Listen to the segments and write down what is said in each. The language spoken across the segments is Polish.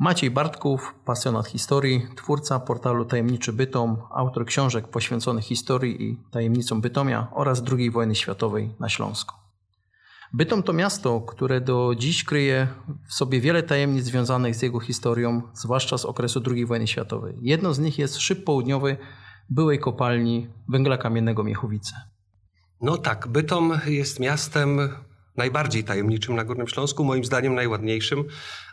Maciej Bartków, pasjonat historii, twórca portalu Tajemniczy Bytom, autor książek poświęconych historii i tajemnicom Bytomia oraz II wojny światowej na Śląsku. Bytom to miasto, które do dziś kryje w sobie wiele tajemnic związanych z jego historią, zwłaszcza z okresu II wojny światowej. Jedną z nich jest szyb południowy byłej kopalni węgla kamiennego Miechowice. No tak, Bytom jest miastem najbardziej tajemniczym na Górnym Śląsku, moim zdaniem najładniejszym,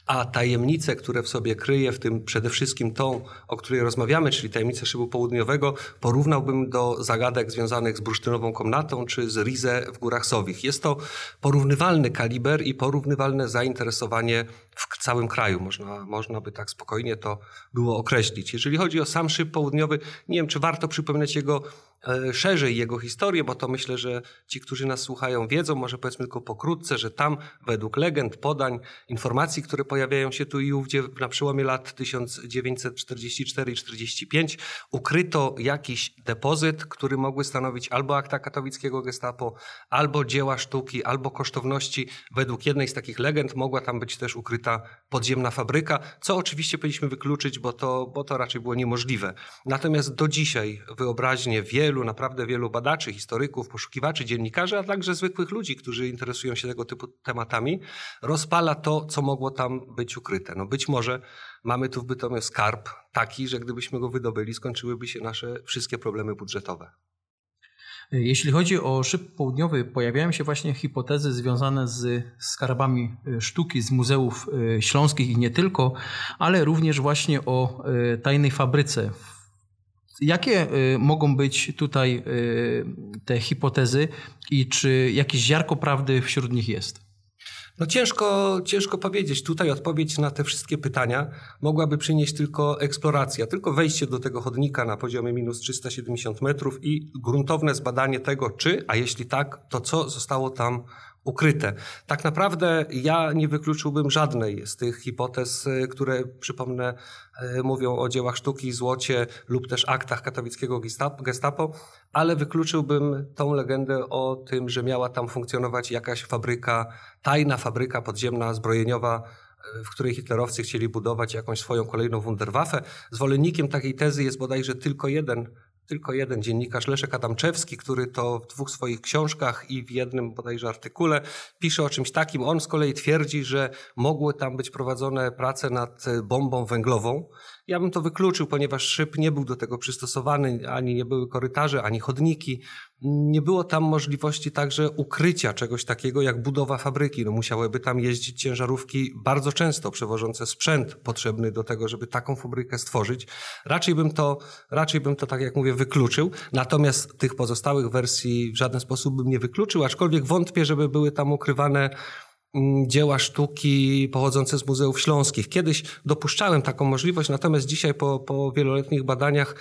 a tajemnice, które w sobie kryje, w tym przede wszystkim tą, o której rozmawiamy, czyli tajemnicę szybu południowego, porównałbym do zagadek związanych z bursztynową komnatą czy z Rize w Górach Sowich. Jest to porównywalny kaliber i porównywalne zainteresowanie w całym kraju. Można, można by tak spokojnie to było określić. Jeżeli chodzi o sam szyb południowy, nie wiem, czy warto przypominać jego E, szerzej jego historię, bo to myślę, że ci, którzy nas słuchają, wiedzą, może powiedzmy tylko pokrótce, że tam według legend, podań, informacji, które pojawiają się tu i ówdzie na przełomie lat 1944 i 45 ukryto jakiś depozyt, który mogły stanowić albo akta katowickiego gestapo, albo dzieła sztuki, albo kosztowności. Według jednej z takich legend mogła tam być też ukryta podziemna fabryka, co oczywiście powinniśmy wykluczyć, bo to, bo to raczej było niemożliwe. Natomiast do dzisiaj wyobraźnie wielu naprawdę wielu badaczy, historyków, poszukiwaczy, dziennikarzy, a także zwykłych ludzi, którzy interesują się tego typu tematami, rozpala to, co mogło tam być ukryte. No być może mamy tu w Bytomiu skarb taki, że gdybyśmy go wydobyli, skończyłyby się nasze wszystkie problemy budżetowe. Jeśli chodzi o szyb południowy, pojawiają się właśnie hipotezy związane z skarbami e, sztuki z muzeów e, śląskich i nie tylko, ale również właśnie o e, tajnej fabryce Jakie mogą być tutaj te hipotezy i czy jakieś ziarko prawdy wśród nich jest? No ciężko, ciężko powiedzieć. Tutaj odpowiedź na te wszystkie pytania mogłaby przynieść tylko eksploracja, tylko wejście do tego chodnika na poziomie minus 370 metrów i gruntowne zbadanie tego, czy, a jeśli tak, to co zostało tam ukryte. Tak naprawdę ja nie wykluczyłbym żadnej z tych hipotez, y, które, przypomnę, y, mówią o dziełach sztuki, złocie lub też aktach katowickiego gestapo, ale wykluczyłbym tą legendę o tym, że miała tam funkcjonować jakaś fabryka, tajna fabryka podziemna, zbrojeniowa, y, w której hitlerowcy chcieli budować jakąś swoją kolejną Wunderwaffe. Zwolennikiem takiej tezy jest bodajże tylko jeden tylko jeden dziennikarz, Leszek Adamczewski, który to w dwóch swoich książkach i w jednym bodajże artykule pisze o czymś takim. On z kolei twierdzi, że mogły tam być prowadzone prace nad bombą węglową ja bym to wykluczył, ponieważ szyb nie był do tego przystosowany, ani nie były korytarze, ani chodniki. Nie było tam możliwości także ukrycia czegoś takiego jak budowa fabryki. No musiałyby tam jeździć ciężarówki bardzo często przewożące sprzęt potrzebny do tego, żeby taką fabrykę stworzyć. Raczej bym to, raczej bym to tak jak mówię, wykluczył. Natomiast tych pozostałych wersji w żaden sposób bym nie wykluczył, aczkolwiek wątpię, żeby były tam ukrywane dzieła sztuki pochodzące z muzeów śląskich. Kiedyś dopuszczałem taką możliwość, natomiast dzisiaj po, po wieloletnich badaniach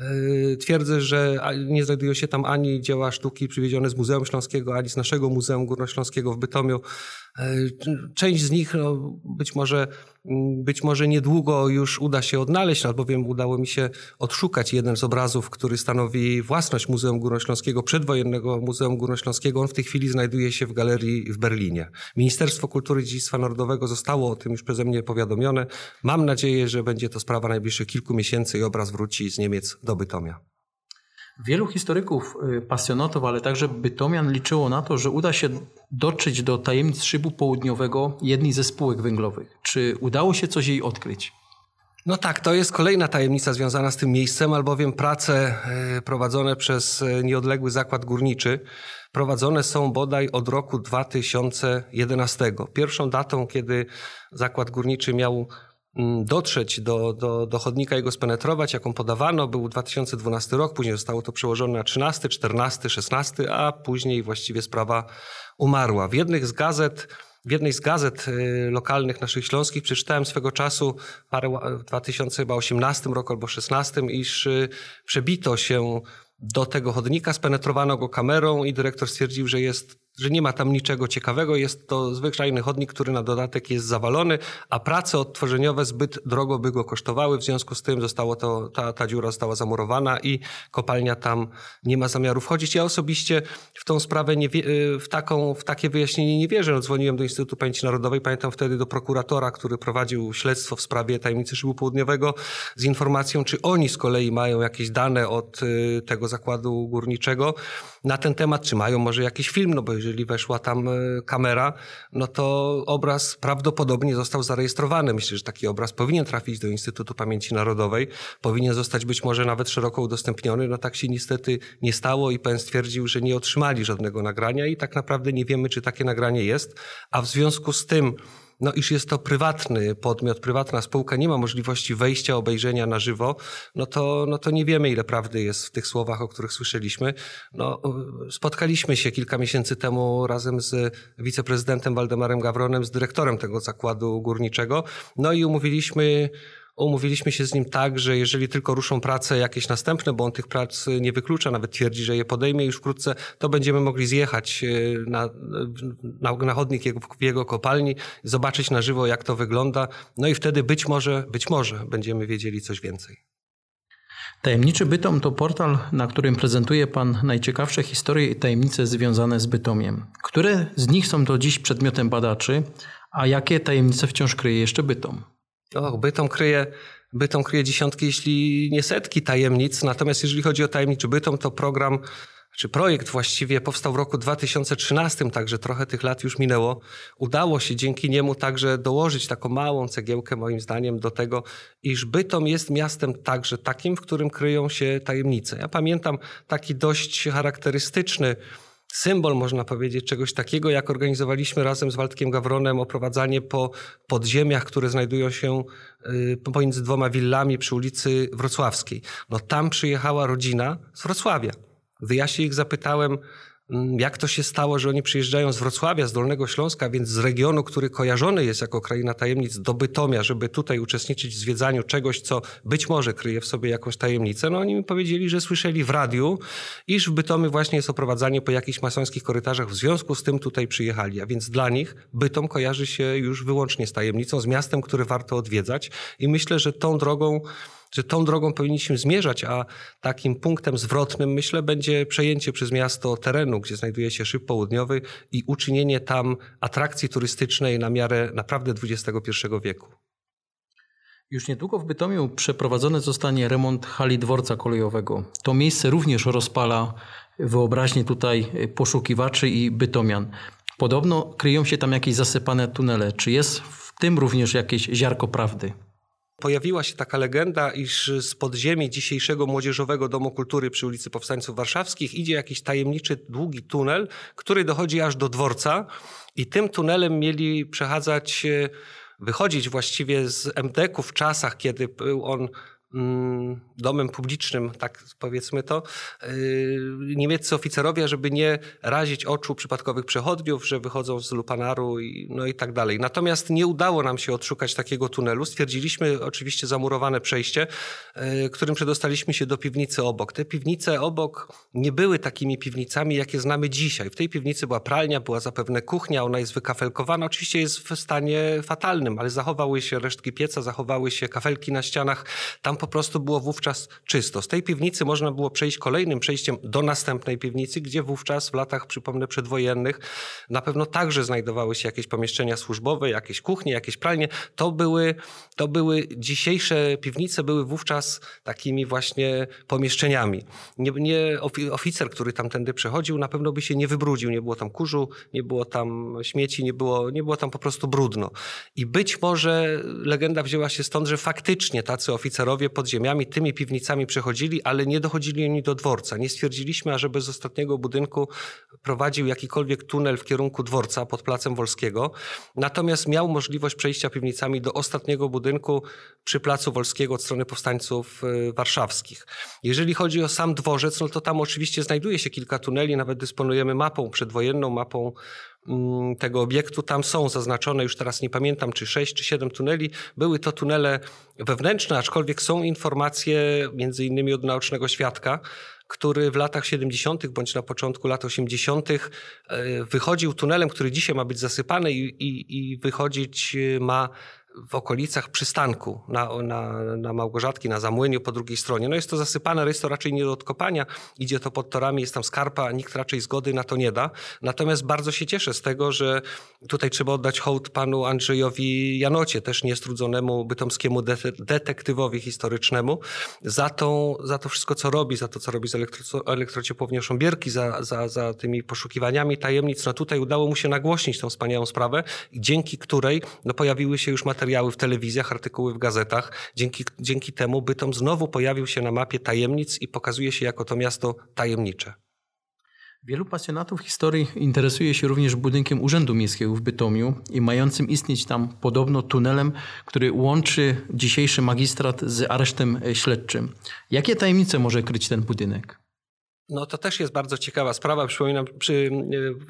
yy, twierdzę, że nie znajdują się tam ani dzieła sztuki przywiezione z Muzeum Śląskiego, ani z naszego Muzeum Górnośląskiego w Bytomiu. E, część z nich no, być, może, mm, być może niedługo już uda się odnaleźć, albowiem udało mi się odszukać jeden z obrazów, który stanowi własność Muzeum Górnośląskiego, przedwojennego Muzeum Górnośląskiego. On w tej chwili znajduje się w galerii w Berlinie. Ministerstwo Kultury i Dziedzictwa Narodowego zostało o tym już przeze mnie powiadomione. Mam nadzieję, że będzie to sprawa najbliższych kilku miesięcy i obraz wróci z Niemiec do Bytomia. Wielu historyków, y, pasjonatów, ale także bytomian liczyło na to, że uda się dotrzeć do tajemnic szybu południowego jednej ze spółek węglowych. Czy udało się coś jej odkryć? No tak, to jest kolejna tajemnica związana z tym miejscem, albowiem prace y, prowadzone przez y, nieodległy zakład górniczy prowadzone są bodaj od roku 2011. Pierwszą datą, kiedy zakład górniczy miał dotrzeć do, do, do chodnika i go spenetrować, jaką podawano, był 2012 rok, później zostało to przełożone na 13, 14, 16, a później właściwie sprawa umarła. W jednych z gazet w jednej z gazet y, lokalnych naszych śląskich przeczytałem swego czasu parę, w 2018 roku albo 16, iż y, przebito się do tego chodnika, spenetrowano go kamerą i dyrektor stwierdził, że jest że nie ma tam niczego ciekawego. Jest to zwyczajny chodnik, który na dodatek jest zawalony, a prace odtworzeniowe zbyt drogo by go kosztowały. W związku z tym zostało to, ta, ta dziura została zamurowana i kopalnia tam nie ma zamiaru wchodzić. Ja osobiście w tą sprawę, nie w, taką, w takie wyjaśnienie nie wierzę. Dzwoniłem do Instytutu Pamięci Narodowej, pamiętam wtedy do prokuratora, który prowadził śledztwo w sprawie tajemnicy szybu południowego z informacją, czy oni z kolei mają jakieś dane od y, tego zakładu górniczego na ten temat, czy mają może jakiś film, no bo weszła tam y, kamera, no to obraz prawdopodobnie został zarejestrowany. Myślę, że taki obraz powinien trafić do Instytutu Pamięci Narodowej, powinien zostać być może nawet szeroko udostępniony. No tak się niestety nie stało i PN stwierdził, że nie otrzymali żadnego nagrania i tak naprawdę nie wiemy, czy takie nagranie jest, a w związku z tym, no iż jest to prywatny podmiot, prywatna spółka, nie ma możliwości wejścia, obejrzenia na żywo, no to, no to nie wiemy, ile prawdy jest w tych słowach, o których słyszeliśmy. No, spotkaliśmy się kilka miesięcy temu razem z wiceprezydentem Waldemarem Gawronem, z dyrektorem tego zakładu górniczego, no i umówiliśmy Umówiliśmy się z nim tak, że jeżeli tylko ruszą prace jakieś następne, bo on tych prac nie wyklucza, nawet twierdzi, że je podejmie już wkrótce, to będziemy mogli zjechać e, na, na, na chodnik jego, jego kopalni, zobaczyć na żywo, jak to wygląda. No i wtedy być może, być może będziemy wiedzieli coś więcej. Tajemniczy Bytom to portal, na którym prezentuje Pan najciekawsze historie i tajemnice związane z Bytomiem. Które z nich są do dziś przedmiotem badaczy, a jakie tajemnice wciąż kryje jeszcze Bytom? Och, Bytom kryje, Bytom kryje dziesiątki, jeśli nie setki tajemnic. Natomiast jeżeli chodzi o tajemniczy Bytom, to program czy projekt właściwie powstał w roku 2013, także trochę tych lat już minęło. Udało się dzięki niemu także dołożyć taką małą cegiełkę, moim zdaniem, do tego, iż Bytom jest miastem także takim, w którym kryją się tajemnice. Ja pamiętam taki dość charakterystyczny symbol, można powiedzieć, czegoś takiego, jak organizowaliśmy razem z Waldkiem Gawronem oprowadzanie po podziemiach, które znajdują się y, pomiędzy dwoma willami przy ulicy Wrocławskiej. No tam przyjechała rodzina z Wrocławia. Gdy ja się ich zapytałem, jak to się stało, że oni przyjeżdżają z Wrocławia, z Dolnego Śląska, więc z regionu, który kojarzony jest jako kraina tajemnic, do Bytomia, żeby tutaj uczestniczyć w zwiedzaniu czegoś, co być może kryje w sobie jakąś tajemnicę. No oni mi powiedzieli, że słyszeli w radiu, iż w Bytomiu właśnie jest oprowadzanie po jakichś masońskich korytarzach. W związku z tym tutaj przyjechali. A więc dla nich Bytom kojarzy się już wyłącznie z tajemnicą, z miastem, które warto odwiedzać. I myślę, że tą drogą że tą drogą powinniśmy zmierzać, a takim punktem zwrotnym, myślę, będzie przejęcie przez miasto terenu, gdzie znajduje się szyb południowy i uczynienie tam atrakcji turystycznej na miarę naprawdę XXI wieku. Już niedługo w Bytomiu przeprowadzony zostanie remont hali dworca kolejowego. To miejsce również rozpala wyobraźnię tutaj poszukiwaczy i bytomian. Podobno kryją się tam jakieś zasypane tunele. Czy jest w tym również jakieś ziarko prawdy? Pojawiła się taka legenda, iż z podziemi dzisiejszego Młodzieżowego Domu Kultury przy ulicy Powstańców Warszawskich idzie jakiś tajemniczy, długi tunel, który dochodzi aż do dworca i tym tunelem mieli przechadzać, e, wychodzić właściwie z MDK-u w czasach, kiedy był on domem publicznym, tak powiedzmy to, y, niemieccy oficerowie, żeby nie razić oczu przypadkowych przechodniów, że wychodzą z lupanaru i, no i tak dalej. Natomiast nie udało nam się odszukać takiego tunelu. Stwierdziliśmy oczywiście zamurowane przejście, y, którym przedostaliśmy się do piwnicy obok. Te piwnice obok nie były takimi piwnicami, jakie znamy dzisiaj. W tej piwnicy była pralnia, była zapewne kuchnia, ona jest wykafelkowana. Oczywiście jest w stanie fatalnym, ale zachowały się resztki pieca, zachowały się kafelki na ścianach. Tam po prostu było wówczas czysto. Z tej piwnicy można było przejść kolejnym przejściem do następnej piwnicy, gdzie wówczas w latach, przypomnę, przedwojennych na pewno także znajdowały się jakieś pomieszczenia służbowe, jakieś kuchnie, jakieś pralnie. To były, to były dzisiejsze piwnice, były wówczas takimi właśnie pomieszczeniami. Nie, nie, oficer, który tamtędy przechodził, na pewno by się nie wybrudził. Nie było tam kurzu, nie było tam śmieci, nie było, nie było tam po prostu brudno. I być może legenda wzięła się stąd, że faktycznie tacy oficerowie pod ziemiami, tymi piwnicami przechodzili, ale nie dochodzili oni do dworca. Nie stwierdziliśmy, ażeby z ostatniego budynku prowadził jakikolwiek tunel w kierunku dworca pod Placem Wolskiego. Natomiast miał możliwość przejścia piwnicami do ostatniego budynku przy Placu Wolskiego od strony powstańców y, warszawskich. Jeżeli chodzi o sam dworzec, no to tam oczywiście znajduje się kilka tuneli, nawet dysponujemy mapą przedwojenną, mapą tego obiektu. Tam są zaznaczone, już teraz nie pamiętam, czy sześć czy siedem tuneli. Były to tunele wewnętrzne, aczkolwiek są informacje między innymi od naocznego świadka, który w latach 70. bądź na początku lat 80. E, wychodził tunelem, który dzisiaj ma być zasypany i, i, i wychodzić ma w okolicach przystanku na, na, na Małgorzatki, na Zamłyniu po drugiej stronie. No jest to zasypane, jest to raczej nie do odkopania, idzie to pod torami, jest tam skarpa, nikt raczej zgody na to nie da. Natomiast bardzo się cieszę z tego, że tutaj trzeba oddać hołd panu Andrzejowi Janocie, też niestrudzonemu bytomskiemu de detektywowi historycznemu, za to, za to wszystko, co robi, za to, co robi z elektro elektrociepłownią Sząbierki, za, za, za tymi poszukiwaniami tajemnic. No tutaj udało mu się nagłośnić tą wspaniałą sprawę, dzięki której no, pojawiły się już materiały materiały w telewizjach, artykuły w gazetach. Dzięki, dzięki temu Bytom znowu pojawił się na mapie tajemnic i pokazuje się jako to miasto tajemnicze. Wielu pasjonatów historii interesuje się również budynkiem Urzędu Miejskiego w Bytomiu i mającym istnieć tam podobno tunelem, który łączy dzisiejszy magistrat z aresztem śledczym. Jakie tajemnice może kryć ten budynek? No to też jest bardzo ciekawa sprawa. Przypominam, przy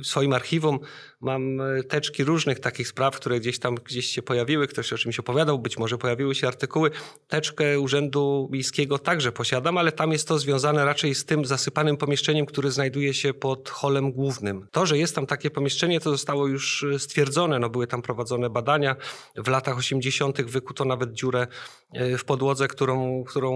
e, swoim archiwum mam e, teczki różnych takich spraw, które gdzieś tam gdzieś się pojawiły. Ktoś o czymś opowiadał, być może pojawiły się artykuły. Teczkę Urzędu Miejskiego także posiadam, ale tam jest to związane raczej z tym zasypanym pomieszczeniem, które znajduje się pod holem głównym. To, że jest tam takie pomieszczenie, to zostało już e, stwierdzone. No, były tam prowadzone badania. W latach 80. wykuto nawet dziurę w podłodze, którą, którą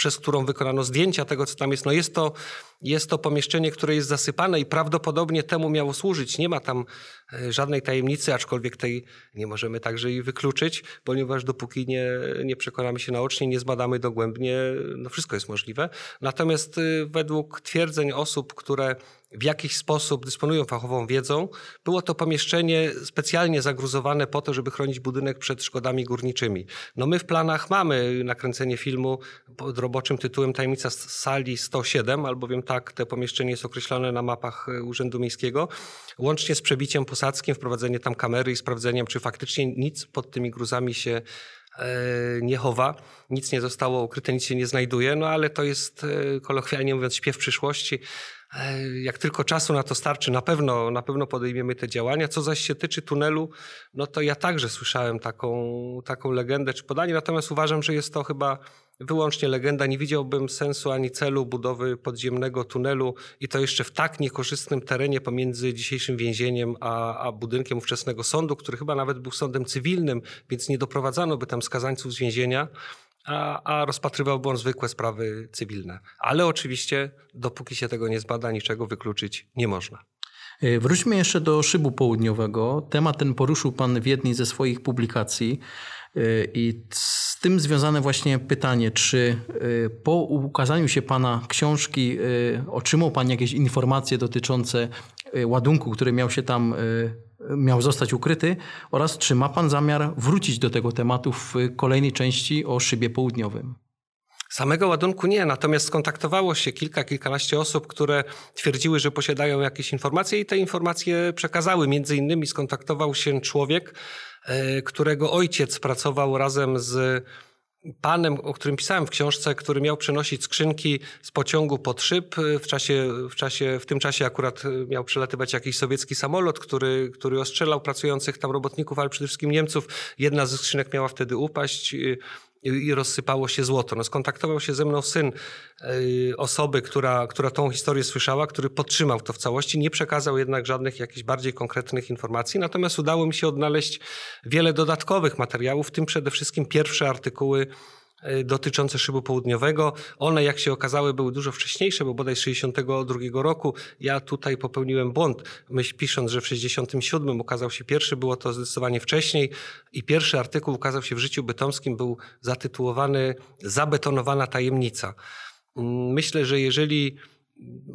przez którą wykonano zdjęcia tego, co tam jest. No jest to, jest to pomieszczenie, które jest zasypane i prawdopodobnie temu miało służyć. Nie ma tam e, żadnej tajemnicy, aczkolwiek tej nie możemy także i wykluczyć, ponieważ dopóki nie, nie przekonamy się naocznie, nie zbadamy dogłębnie, no wszystko jest możliwe. Natomiast e, według twierdzeń osób, które w jakiś sposób dysponują fachową wiedzą. Było to pomieszczenie specjalnie zagruzowane po to, żeby chronić budynek przed szkodami górniczymi. No my w planach mamy nakręcenie filmu pod roboczym tytułem Tajemnica sali 107, albowiem tak te pomieszczenie jest określone na mapach Urzędu Miejskiego, łącznie z przebiciem posadzkim, wprowadzenie tam kamery i sprawdzeniem, czy faktycznie nic pod tymi gruzami się e, nie chowa, nic nie zostało ukryte, nic się nie znajduje, no ale to jest e, kolokwialnie mówiąc śpiew przyszłości. E, jak tylko czasu na to starczy, na pewno, na pewno podejmiemy te działania. Co zaś się tyczy tunelu, no to ja także słyszałem taką, taką legendę czy podanie, natomiast uważam, że jest to chyba wyłącznie legenda. Nie widziałbym sensu ani celu budowy podziemnego tunelu i to jeszcze w tak niekorzystnym terenie pomiędzy dzisiejszym więzieniem a, a budynkiem ówczesnego sądu, który chyba nawet był sądem cywilnym, więc nie doprowadzano by tam skazańców z więzienia a, a rozpatrywałby on zwykłe sprawy cywilne. Ale oczywiście, dopóki się tego nie zbada, niczego wykluczyć nie można. E, wróćmy jeszcze do szybu południowego. Temat ten poruszył Pan w jednej ze swoich publikacji. E, I z tym związane właśnie pytanie, czy e, po ukazaniu się Pana książki otrzymał Pan jakieś informacje dotyczące ładunku, który miał się tam miał zostać ukryty oraz czy ma Pan zamiar wrócić do tego tematu w kolejnej części o szybie południowym? Samego ładunku nie, natomiast skontaktowało się kilka, kilkanaście osób, które twierdziły, że posiadają jakieś informacje i te informacje przekazały. Między innymi skontaktował się człowiek, którego ojciec pracował razem z panem, o którym pisałem w książce, który miał przenosić skrzynki z pociągu pod szyb. W, czasie, w, czasie, w tym czasie akurat miał przelatywać jakiś sowiecki samolot, który, który ostrzelał pracujących tam robotników, ale przede wszystkim Niemców. Jedna ze skrzynek miała wtedy upaść i rozsypało się złoto. No, skontaktował się ze mną syn y, osoby, która, która tą historię słyszała, który podtrzymał to w całości, nie przekazał jednak żadnych jakichś bardziej konkretnych informacji, natomiast udało mi się odnaleźć wiele dodatkowych materiałów, w tym przede wszystkim pierwsze artykuły dotyczące szybu południowego. One, jak się okazały, były dużo wcześniejsze, bo bodaj z 62 roku. Ja tutaj popełniłem błąd, myśl pisząc, że w 67 ukazał się pierwszy, było to zdecydowanie wcześniej i pierwszy artykuł ukazał się w Życiu Bytomskim, był zatytułowany Zabetonowana tajemnica. Myślę, że jeżeli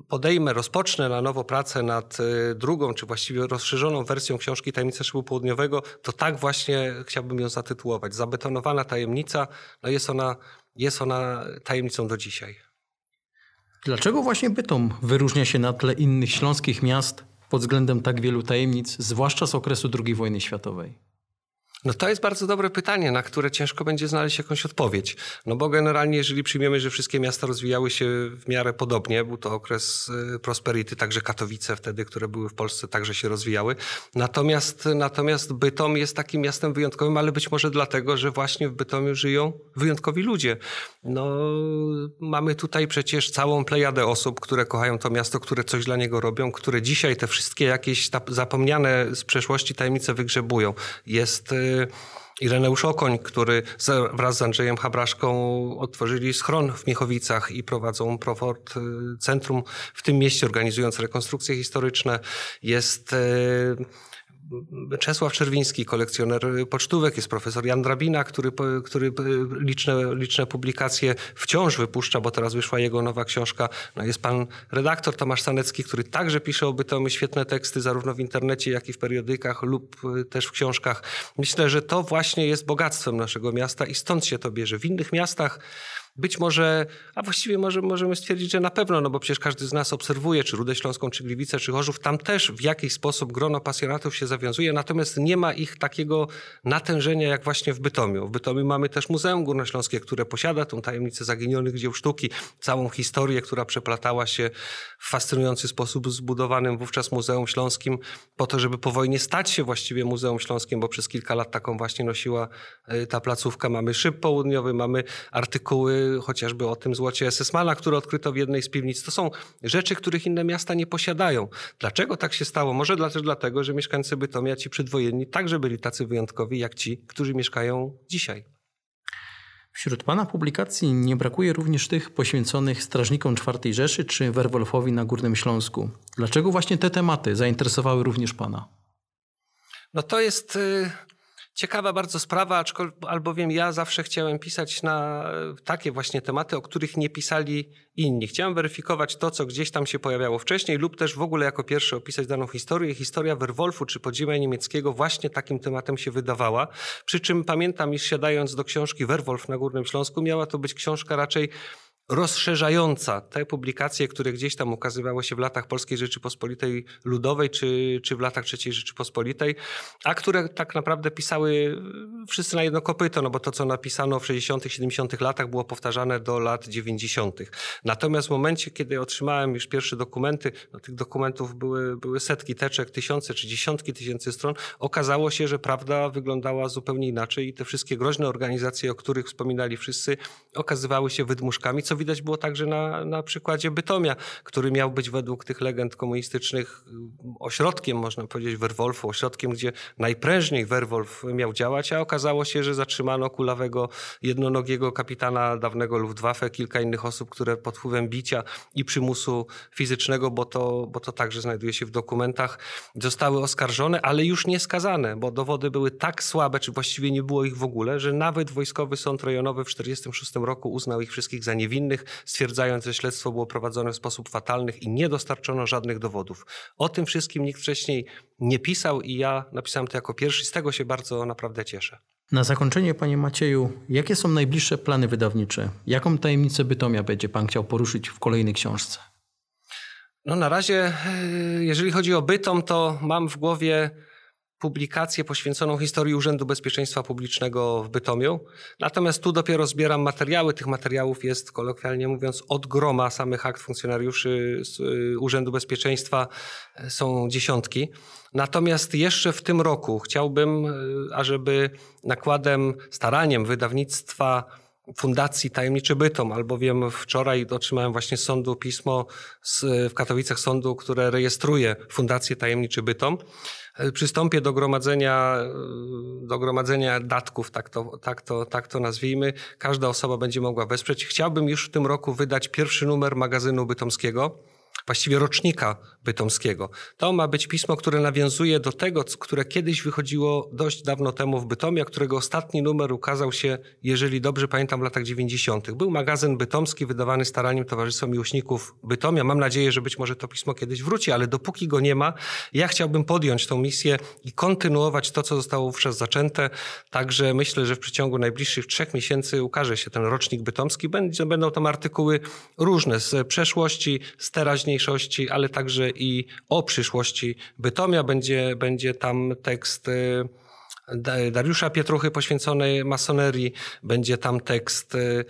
podejmę, rozpocznę na nowo pracę nad y, drugą, czy właściwie rozszerzoną wersją książki Tajemnica Szybu Południowego, to tak właśnie chciałbym ją zatytułować. Zabetonowana tajemnica, no jest ona, jest ona tajemnicą do dzisiaj. Dlaczego właśnie Bytom wyróżnia się na tle innych śląskich miast pod względem tak wielu tajemnic, zwłaszcza z okresu II wojny światowej? No to jest bardzo dobre pytanie, na które ciężko będzie znaleźć jakąś odpowiedź. No bo generalnie, jeżeli przyjmiemy, że wszystkie miasta rozwijały się w miarę podobnie, był to okres y, prosperity, także Katowice wtedy, które były w Polsce, także się rozwijały. Natomiast, natomiast Bytom jest takim miastem wyjątkowym, ale być może dlatego, że właśnie w Bytomiu żyją wyjątkowi ludzie. No, mamy tutaj przecież całą plejadę osób, które kochają to miasto, które coś dla niego robią, które dzisiaj te wszystkie jakieś zapomniane z przeszłości tajemnice wygrzebują. Jest y, Ireneusz Okoń, który wraz z Andrzejem Habraszką otworzyli schron w Miechowicach i prowadzą Profort y, Centrum w tym mieście, organizując rekonstrukcje historyczne. Jest y, Czesław Czerwiński, kolekcjoner pocztówek, jest profesor Jan Drabina, który, który liczne, liczne publikacje wciąż wypuszcza, bo teraz wyszła jego nowa książka. No jest pan redaktor Tomasz Sanecki, który także pisze o Bytomiu świetne teksty zarówno w internecie, jak i w periodykach lub y, też w książkach. Myślę, że to właśnie jest bogactwem naszego miasta i stąd się to bierze. W innych miastach być może, a właściwie może, możemy stwierdzić, że na pewno, no bo przecież każdy z nas obserwuje, czy Rudę Śląską, czy Gliwice, czy Chorzów, tam też w jakiś sposób grono pasjonatów się zawiązuje, natomiast nie ma ich takiego natężenia jak właśnie w Bytomiu. W Bytomiu mamy też Muzeum Górnośląskie, które posiada tą tajemnicę zaginionych dzieł sztuki, całą historię, która przeplatała się w fascynujący sposób zbudowanym wówczas Muzeum Śląskim, po to, żeby po wojnie stać się właściwie Muzeum Śląskim, bo przez kilka lat taką właśnie nosiła y, ta placówka. Mamy szyb południowy, mamy artykuły chociażby o tym złocie Sesmana, które odkryto w jednej z piwnic. To są rzeczy, których inne miasta nie posiadają. Dlaczego tak się stało? Może też dlatego, że mieszkańcy Bytomia, ci przedwojenni, także byli tacy wyjątkowi jak ci, którzy mieszkają dzisiaj. Wśród Pana publikacji nie brakuje również tych poświęconych strażnikom IV Rzeszy czy Werwolfowi na Górnym Śląsku. Dlaczego właśnie te tematy zainteresowały również Pana? No to jest y, Ciekawa bardzo sprawa, albowiem ja zawsze chciałem pisać na takie właśnie tematy, o których nie pisali inni. Chciałem weryfikować to, co gdzieś tam się pojawiało wcześniej, lub też w ogóle jako pierwszy opisać daną historię. Historia Werwolfu czy podziemia niemieckiego właśnie takim tematem się wydawała. Przy czym pamiętam, iż siadając do książki Werwolf na Górnym Śląsku, miała to być książka raczej rozszerzająca te publikacje, które gdzieś tam ukazywały się w latach Polskiej Rzeczypospolitej Ludowej czy, czy w latach III Rzeczypospolitej, a które tak naprawdę pisały wszyscy na jedno kopyto, no bo to, co napisano w 60., 70. latach było powtarzane do lat 90. Natomiast w momencie, kiedy otrzymałem już pierwsze dokumenty, no tych dokumentów były, były setki teczek, tysiące czy dziesiątki tysięcy stron, okazało się, że prawda wyglądała zupełnie inaczej i te wszystkie groźne organizacje, o których wspominali wszyscy, okazywały się wydmuszkami, co widać było także na, na przykładzie Bytomia, który miał być według tych legend komunistycznych ośrodkiem, można powiedzieć, Werwolfu, ośrodkiem, gdzie najprężniej Werwolf miał działać, a okazało się, że zatrzymano kulawego, jednonogiego kapitana dawnego Luftwaffe, kilka innych osób, które pod wpływem bicia i przymusu fizycznego, bo to, bo to także znajduje się w dokumentach, zostały oskarżone, ale już nie skazane, bo dowody były tak słabe, czy właściwie nie było ich w ogóle, że nawet Wojskowy Sąd Rejonowy w 1946 roku uznał ich wszystkich za niewinnych innych, stwierdzając, że śledztwo było prowadzone w sposób fatalny i nie dostarczono żadnych dowodów. O tym wszystkim nikt wcześniej nie pisał i ja napisałem to jako pierwszy. Z tego się bardzo naprawdę cieszę. Na zakończenie, panie Macieju, jakie są najbliższe plany wydawnicze? Jaką tajemnicę Bytomia będzie pan chciał poruszyć w kolejnej książce? No na razie, e, jeżeli chodzi o Bytom, to mam w głowie publikację poświęconą historii Urzędu Bezpieczeństwa Publicznego w Bytomiu. Natomiast tu dopiero zbieram materiały. Tych materiałów jest, kolokwialnie mówiąc, od groma samych akt funkcjonariuszy y, Urzędu Bezpieczeństwa y, są dziesiątki. Natomiast jeszcze w tym roku chciałbym, y, ażeby nakładem, staraniem wydawnictwa Fundacji Tajemniczy Bytom, albowiem wczoraj otrzymałem właśnie z sądu pismo z, w Katowicach sądu, które rejestruje Fundację Tajemniczy Bytom. E, przystąpię do gromadzenia, e, do gromadzenia datków, tak to, tak, to, tak to nazwijmy. Każda osoba będzie mogła wesprzeć. Chciałbym już w tym roku wydać pierwszy numer magazynu bytomskiego właściwie rocznika bytomskiego. To ma być pismo, które nawiązuje do tego, które kiedyś wychodziło dość dawno temu w Bytomie, którego ostatni numer ukazał się, jeżeli dobrze pamiętam, w latach 90. Był magazyn bytomski wydawany staraniem Towarzystwa Miłośników Bytomia. Mam nadzieję, że być może to pismo kiedyś wróci, ale dopóki go nie ma, ja chciałbym podjąć tą misję i kontynuować to, co zostało wówczas zaczęte. Także myślę, że w przeciągu najbliższych trzech miesięcy ukaże się ten rocznik bytomski. Będą tam artykuły różne z przeszłości, z teraźniejszości, ale także i o przyszłości Bytomia. Będzie, będzie tam tekst y, Dariusza Pietruchy poświęcony masonerii. Będzie tam tekst y,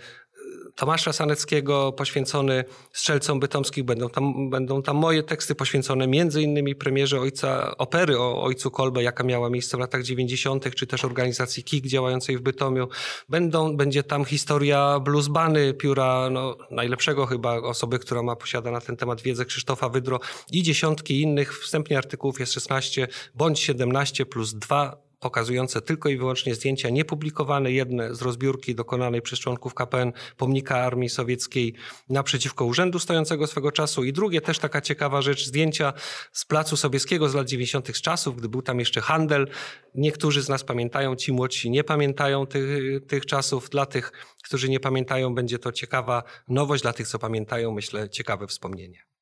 Tomasza Saneckiego poświęcony strzelcom bytomskich. Będą tam, będą tam moje teksty poświęcone między innymi premierze ojca opery o ojcu Kolbe, jaka miała miejsce w latach 90., czy też organizacji KIK działającej w Bytomiu. Będą, będzie tam historia bluesbany, pióra no, najlepszego chyba osoby, która ma posiada na ten temat wiedzę Krzysztofa Wydro i dziesiątki innych. Wstępnie artykułów jest 16 bądź 17 plus 2 pokazujące tylko i wyłącznie zdjęcia niepublikowane, jedne z rozbiórki dokonanej przez członków KPN pomnika Armii Sowieckiej naprzeciwko urzędu stojącego swego czasu i drugie też taka ciekawa rzecz, zdjęcia z Placu Sobieskiego z lat 90. z czasów, gdy był tam jeszcze handel. Niektórzy z nas pamiętają, ci młodsi nie pamiętają tych, tych czasów. Dla tych, którzy nie pamiętają, będzie to ciekawa nowość, dla tych, co pamiętają, myślę, ciekawe wspomnienie.